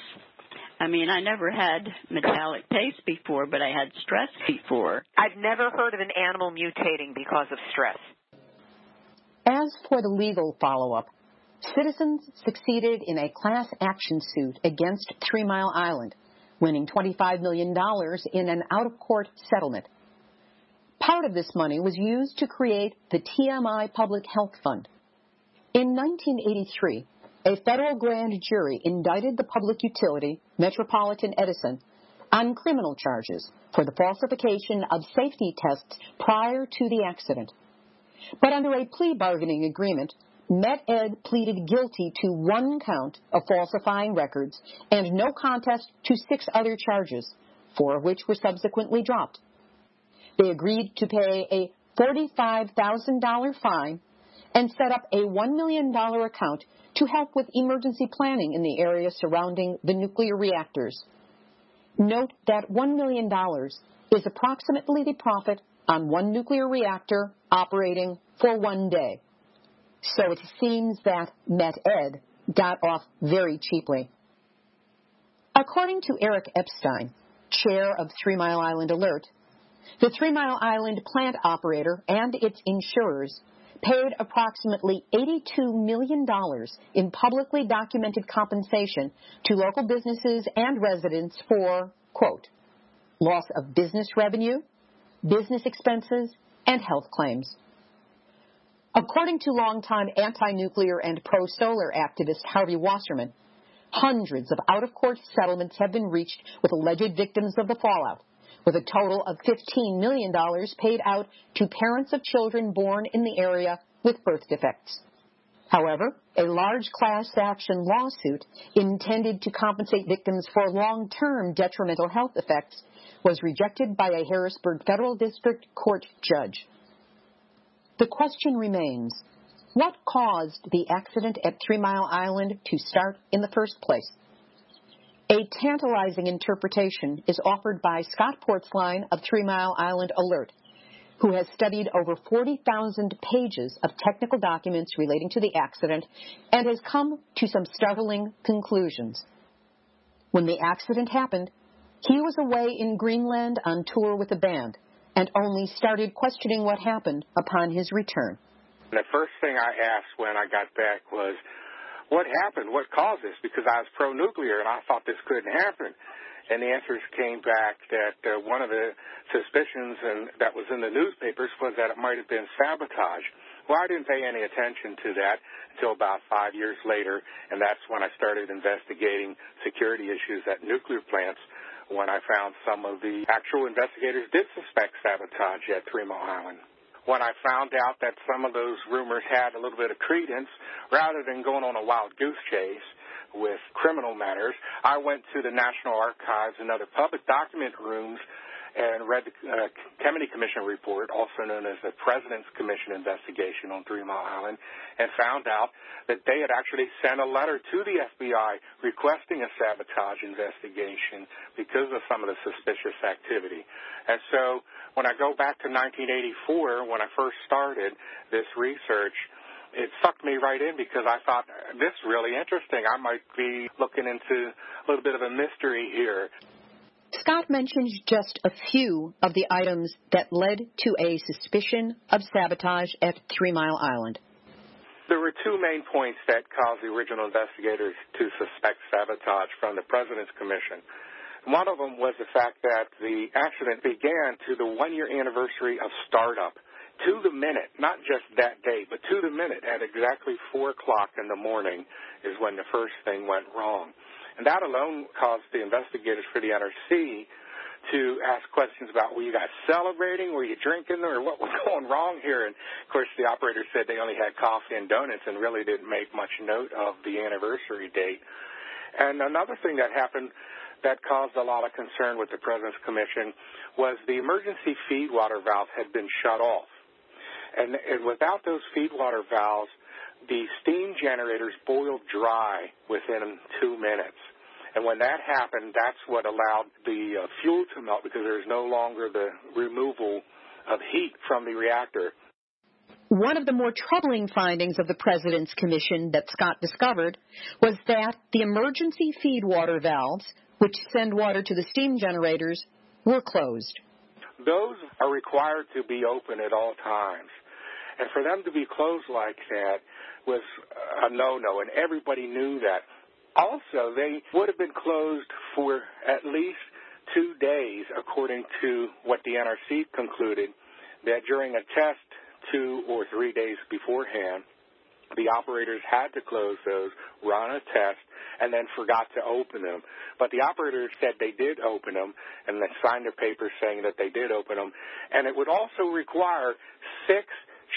I mean, I never had metallic taste before, but I had stress before. I've never heard of an animal mutating because of stress. As for the legal follow up, citizens succeeded in a class action suit against Three Mile Island, winning $25 million in an out of court settlement. Part of this money was used to create the TMI Public Health Fund. In 1983, a federal grand jury indicted the public utility, Metropolitan Edison, on criminal charges for the falsification of safety tests prior to the accident. But under a plea bargaining agreement, MET-Ed pleaded guilty to one count of falsifying records and no contest to six other charges, four of which were subsequently dropped. They agreed to pay a $45,000 fine and set up a $1 million account to help with emergency planning in the area surrounding the nuclear reactors. Note that $1 million is approximately the profit on one nuclear reactor operating for one day. So it seems that MET-Ed got off very cheaply. According to Eric Epstein, chair of Three Mile Island Alert, the Three Mile Island plant operator and its insurers paid approximately $82 million in publicly documented compensation to local businesses and residents for, quote, loss of business revenue, business expenses, and health claims. According to longtime anti nuclear and pro solar activist Harvey Wasserman, hundreds of out of court settlements have been reached with alleged victims of the fallout with a total of $15 million paid out to parents of children born in the area with birth defects. However, a large class action lawsuit intended to compensate victims for long-term detrimental health effects was rejected by a Harrisburg Federal District Court judge. The question remains, what caused the accident at Three Mile Island to start in the first place? A tantalizing interpretation is offered by Scott Portzline of Three Mile Island Alert, who has studied over 40,000 pages of technical documents relating to the accident and has come to some startling conclusions. When the accident happened, he was away in Greenland on tour with a band and only started questioning what happened upon his return. The first thing I asked when I got back was, what happened? What caused this? Because I was pro nuclear and I thought this couldn't happen. And the answers came back that uh, one of the suspicions and that was in the newspapers was that it might have been sabotage. Well, I didn't pay any attention to that until about five years later, and that's when I started investigating security issues at nuclear plants when I found some of the actual investigators did suspect sabotage at Three Mile Island. When I found out that some of those rumors had a little bit of credence, rather than going on a wild goose chase with criminal matters, I went to the National Archives and other public document rooms and read the uh, Kemeny Commission report, also known as the President's Commission investigation on Three Mile Island, and found out that they had actually sent a letter to the FBI requesting a sabotage investigation because of some of the suspicious activity. And so when I go back to 1984, when I first started this research, it sucked me right in because I thought this is really interesting. I might be looking into a little bit of a mystery here. Scott mentions just a few of the items that led to a suspicion of sabotage at Three Mile Island. There were two main points that caused the original investigators to suspect sabotage from the President's Commission. One of them was the fact that the accident began to the one year anniversary of startup. To the minute, not just that day, but to the minute at exactly 4 o'clock in the morning is when the first thing went wrong. And that alone caused the investigators for the NRC to ask questions about were you guys celebrating, were you drinking, or what was going wrong here? And of course, the operator said they only had coffee and donuts and really didn't make much note of the anniversary date. And another thing that happened that caused a lot of concern with the President's Commission was the emergency feed water valve had been shut off. And, and without those feed water valves, the steam generators boiled dry within two minutes. And when that happened, that's what allowed the uh, fuel to melt because there's no longer the removal of heat from the reactor. One of the more troubling findings of the President's Commission that Scott discovered was that the emergency feed water valves, which send water to the steam generators, were closed. Those are required to be open at all times. And for them to be closed like that was a no-no, and everybody knew that. Also, they would have been closed for at least two days, according to what the NRC concluded, that during a test two or three days beforehand, the operators had to close those, run a test, and then forgot to open them. But the operators said they did open them, and they signed a paper saying that they did open them. And it would also require six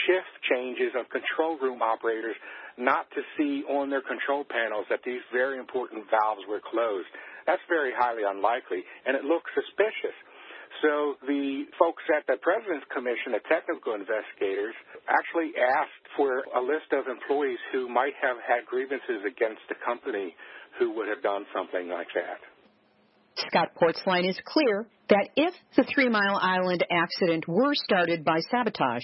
shift changes of control room operators not to see on their control panels that these very important valves were closed. That's very highly unlikely, and it looks suspicious. So the folks at the President's Commission, the technical investigators, actually asked for a list of employees who might have had grievances against the company who would have done something like that. Scott Portzline is clear that if the Three Mile Island accident were started by sabotage,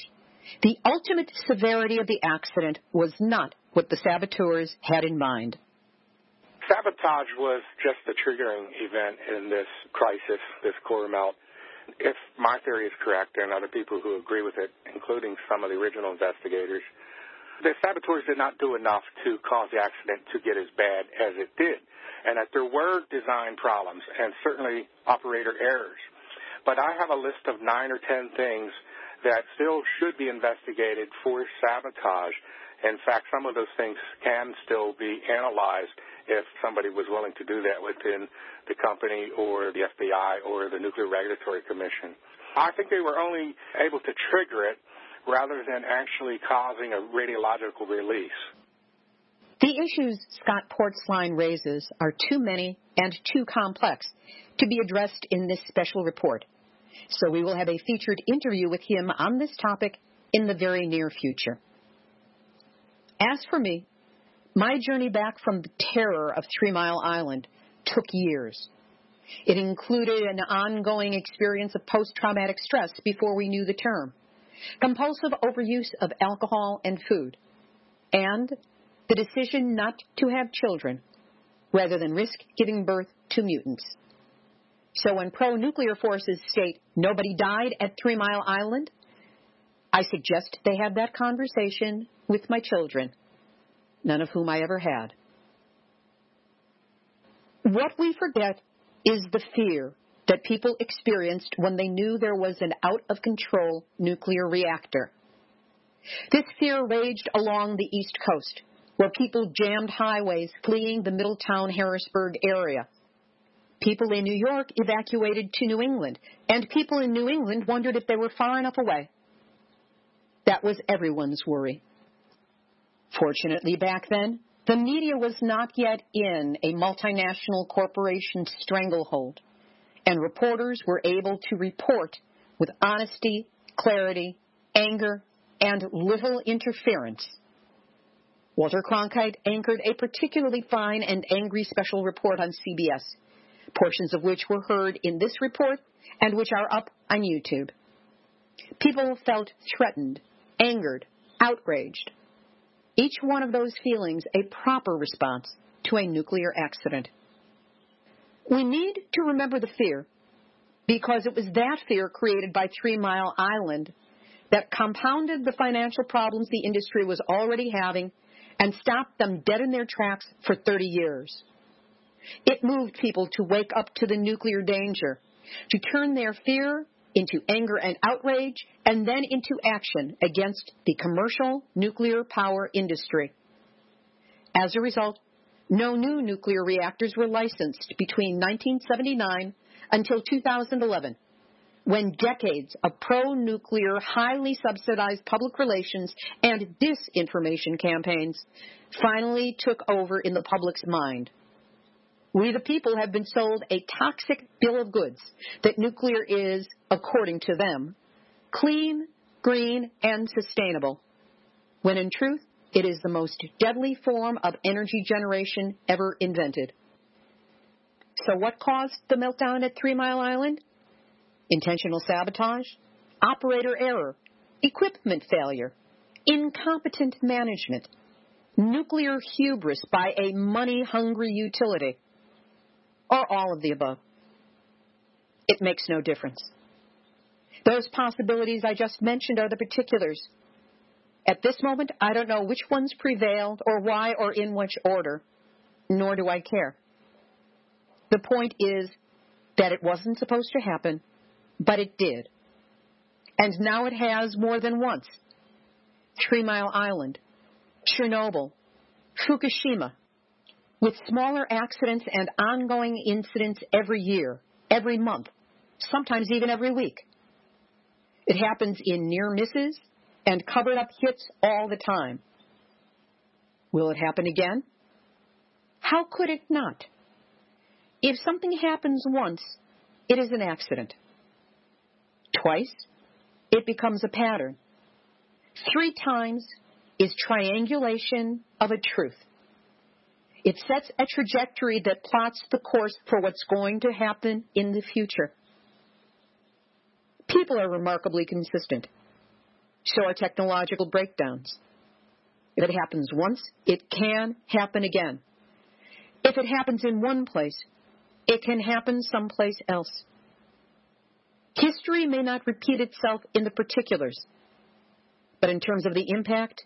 the ultimate severity of the accident was not what the saboteurs had in mind. Sabotage was just the triggering event in this crisis, this core melt. If my theory is correct, and other people who agree with it, including some of the original investigators, the saboteurs did not do enough to cause the accident to get as bad as it did, and that there were design problems and certainly operator errors. But I have a list of nine or ten things that still should be investigated for sabotage. In fact, some of those things can still be analyzed if somebody was willing to do that within the company or the FBI or the Nuclear Regulatory Commission. I think they were only able to trigger it rather than actually causing a radiological release. The issues Scott Portzline raises are too many and too complex to be addressed in this special report so we will have a featured interview with him on this topic in the very near future. As for me, my journey back from the terror of Three Mile Island took years. It included an ongoing experience of post traumatic stress before we knew the term, compulsive overuse of alcohol and food, and the decision not to have children rather than risk giving birth to mutants. So when pro nuclear forces state nobody died at Three Mile Island, I suggest they have that conversation with my children, none of whom I ever had. What we forget is the fear that people experienced when they knew there was an out of control nuclear reactor. This fear raged along the East Coast, where people jammed highways fleeing the Middletown Harrisburg area. People in New York evacuated to New England, and people in New England wondered if they were far enough away. That was everyone's worry. Fortunately, back then, the media was not yet in a multinational corporation stranglehold, and reporters were able to report with honesty, clarity, anger, and little interference. Walter Cronkite anchored a particularly fine and angry special report on CBS portions of which were heard in this report and which are up on YouTube. People felt threatened, angered, outraged. Each one of those feelings a proper response to a nuclear accident. We need to remember the fear because it was that fear created by Three Mile Island that compounded the financial problems the industry was already having and stopped them dead in their tracks for 30 years. It moved people to wake up to the nuclear danger, to turn their fear into anger and outrage, and then into action against the commercial nuclear power industry. As a result, no new nuclear reactors were licensed between 1979 until 2011, when decades of pro nuclear, highly subsidized public relations and disinformation campaigns finally took over in the public's mind. We, the people, have been sold a toxic bill of goods that nuclear is, according to them, clean, green, and sustainable, when in truth, it is the most deadly form of energy generation ever invented. So, what caused the meltdown at Three Mile Island? Intentional sabotage, operator error, equipment failure, incompetent management, nuclear hubris by a money hungry utility or all of the above. It makes no difference. Those possibilities I just mentioned are the particulars. At this moment, I don't know which ones prevailed or why or in which order, nor do I care. The point is that it wasn't supposed to happen, but it did. And now it has more than once. Three Mile Island, Chernobyl, Fukushima, with smaller accidents and ongoing incidents every year, every month, sometimes even every week. It happens in near misses and covered up hits all the time. Will it happen again? How could it not? If something happens once, it is an accident. Twice, it becomes a pattern. Three times is triangulation of a truth. It sets a trajectory that plots the course for what's going to happen in the future. People are remarkably consistent. So are technological breakdowns. If it happens once, it can happen again. If it happens in one place, it can happen someplace else. History may not repeat itself in the particulars, but in terms of the impact,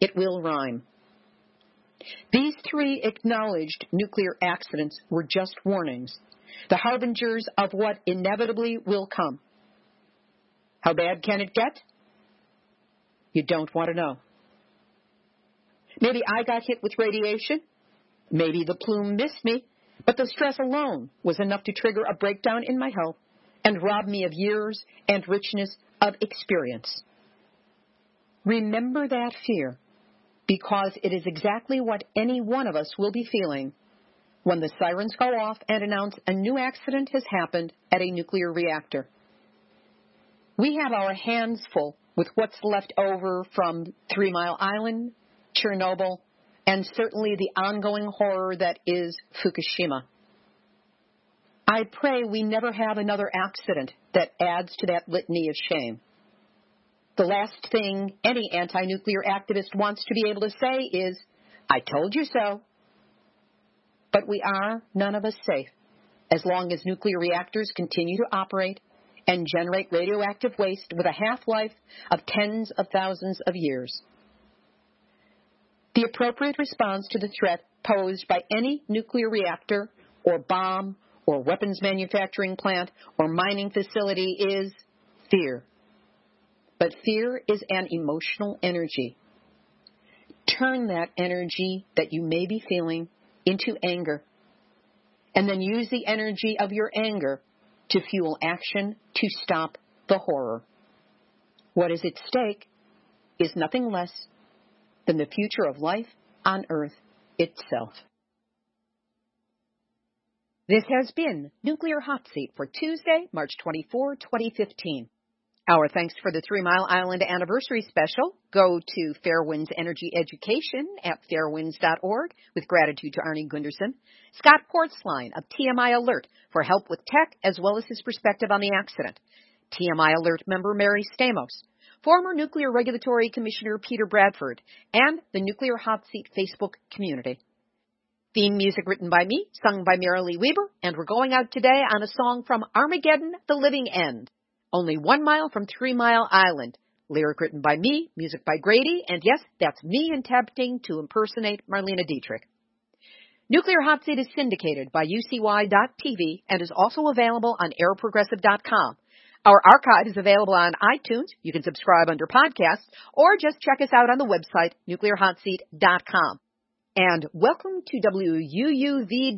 it will rhyme. These three acknowledged nuclear accidents were just warnings, the harbingers of what inevitably will come. How bad can it get? You don't want to know. Maybe I got hit with radiation. Maybe the plume missed me, but the stress alone was enough to trigger a breakdown in my health and rob me of years and richness of experience. Remember that fear because it is exactly what any one of us will be feeling when the sirens go off and announce a new accident has happened at a nuclear reactor. We have our hands full with what's left over from Three Mile Island, Chernobyl, and certainly the ongoing horror that is Fukushima. I pray we never have another accident that adds to that litany of shame. The last thing any anti nuclear activist wants to be able to say is, I told you so. But we are none of us safe as long as nuclear reactors continue to operate and generate radioactive waste with a half life of tens of thousands of years. The appropriate response to the threat posed by any nuclear reactor or bomb or weapons manufacturing plant or mining facility is fear. But fear is an emotional energy. Turn that energy that you may be feeling into anger. And then use the energy of your anger to fuel action to stop the horror. What is at stake is nothing less than the future of life on Earth itself. This has been Nuclear Hot Seat for Tuesday, March 24, 2015. Our thanks for the Three Mile Island anniversary special. Go to Fairewinds Energy Education at fairewinds.org with gratitude to Arnie Gundersen, Scott Portzline of TMI Alert for help with tech as well as his perspective on the accident, TMI Alert member Mary Stamos, former Nuclear Regulatory Commissioner Peter Bradford, and the Nuclear Hot Seat Facebook community. Theme music written by me, sung by Marilee Weber, and we're going out today on a song from Armageddon, The Living End only one mile from Three Mile Island. Lyric written by me, music by Grady, and yes, that's me attempting to impersonate Marlene Dietrich. Nuclear Hot Seat is syndicated by UCY.TV and is also available on airprogressive.com. Our archive is available on iTunes. You can subscribe under podcasts or just check us out on the website, nuclearhotseat.com. And welcome to WUUV.org,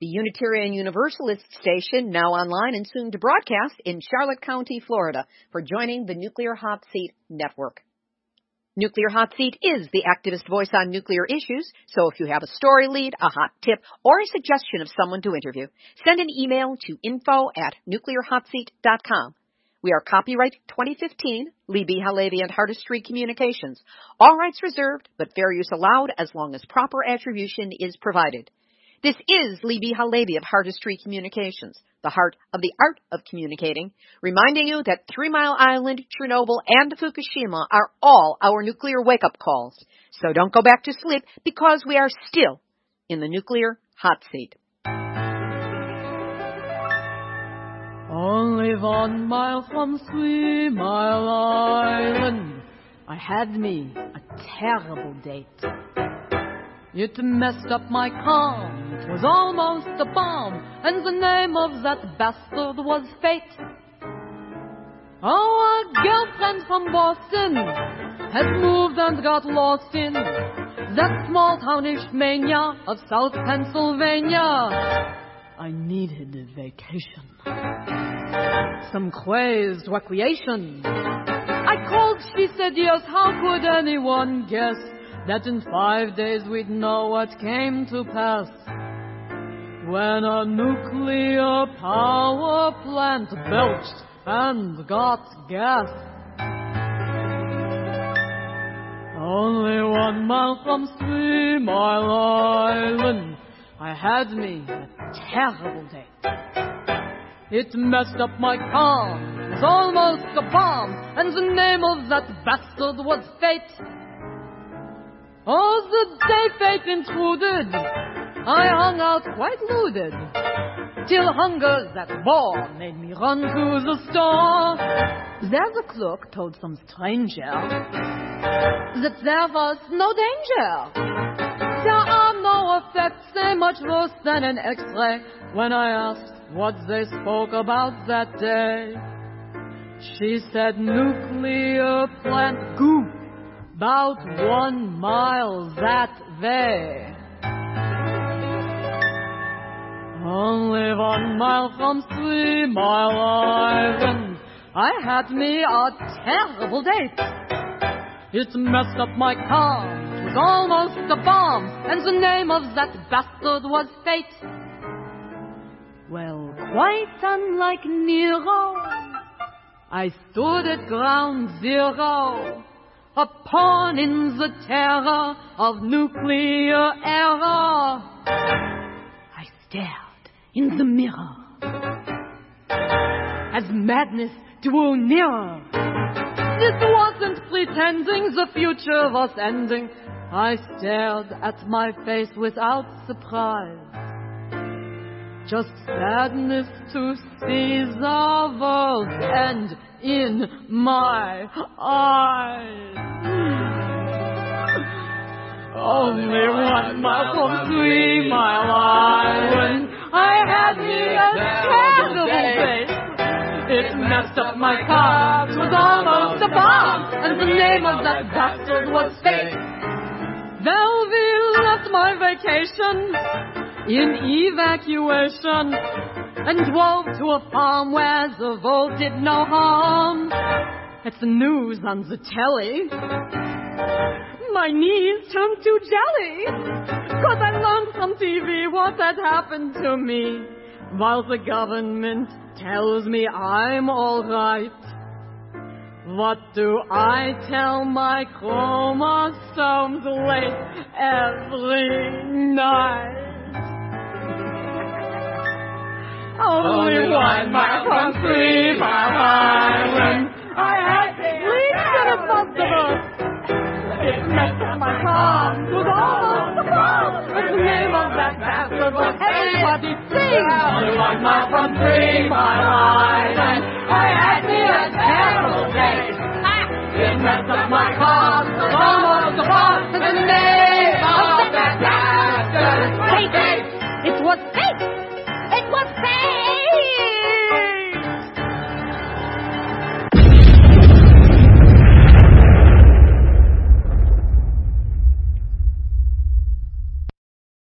the Unitarian Universalist station, now online and soon to broadcast in Charlotte County, Florida, for joining the Nuclear Hot Seat Network. Nuclear Hot Seat is the activist voice on nuclear issues, so if you have a story lead, a hot tip, or a suggestion of someone to interview, send an email to info at nuclearhotseat.com. We are copyright 2015, Libbe HaLevy and Hardestry Communications. All rights reserved, but fair use allowed as long as proper attribution is provided. This is Libbe HaLevy of Hardestry Communications, the heart of the art of communicating, reminding you that Three Mile Island, Chernobyl, and Fukushima are all our nuclear wake-up calls. So don't go back to sleep because we are still in the nuclear hot seat. Only one mile from Three Mile Island, I had me a terrible date. It messed up my calm, it was almost a bomb, and the name of that bastard was Fate. Our girlfriend from Boston has moved and got lost in that small townish mania of South Pennsylvania. I needed a vacation. Some crazed recreation. I called, she said yes, how could anyone guess that in five days we'd know what came to pass? When a nuclear power plant belched and got gas. Only one mile from Three Mile Island, I had me a terrible day. It messed up my car, was almost a bomb, and the name of that bastard was Fate. Oh, the day fate intruded, I hung out quite loaded, till hunger that bore made me run to the store. There the clerk told some stranger that there was no danger. There are no effects, they much worse than an X-ray. When I asked what they spoke about that day, she said nuclear plant goop, about one mile that way. Only one mile from Three Mile Island, I had me a terrible date. It messed up my car, it was almost a bomb, and the name of that bastard was Fate. Well, quite unlike Nero, I stood at ground zero, a pawn in the terror of nuclear error. I stared in the mirror as madness drew nearer. This wasn't pretending the future was ending. I stared at my face without surprise. Just sadness to see the world end in my eyes. Only one mile from Three Mile Island, I had me a terrible day. It messed up my car, it was almost a bomb, and the name of that bastard was Fate. Belleville left my vacation in evacuation and drove to a farm where the vote did no harm. It's the news on the telly. My knees turned to jelly. Cause I learned from TV what had happened to me. While the government tells me I'm alright. What do I tell my chromosomes late every night? Only one mile from Three Mile Island. I had least an impossible. It messed up my car. It was almost a bomb. The name of that bastard was Everybody Sing. Only one mile from Three Mile Island. I had me a terrible day. It messed up my car.